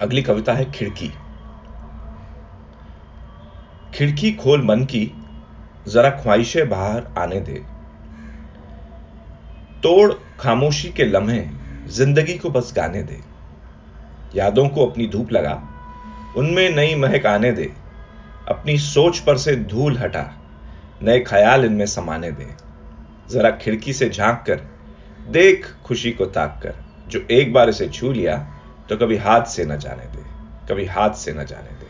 अगली कविता है खिड़की। खिड़की खोल मन की, जरा ख्वाहिशें बाहर आने दे। तोड़ खामोशी के लम्हे, ज़िंदगी को बस गाने दे। यादों को अपनी धूप लगा, उनमें नई महक आने दे। अपनी सोच पर से धूल हटा, नए ख्याल इनमें समाने दे। जरा खिड़की से झाँक कर, देख खुशी को ताक कर, जो एक बार इसे छू लिया तो कभी हाथ से न जाने दे कभी हाथ से न जाने दे।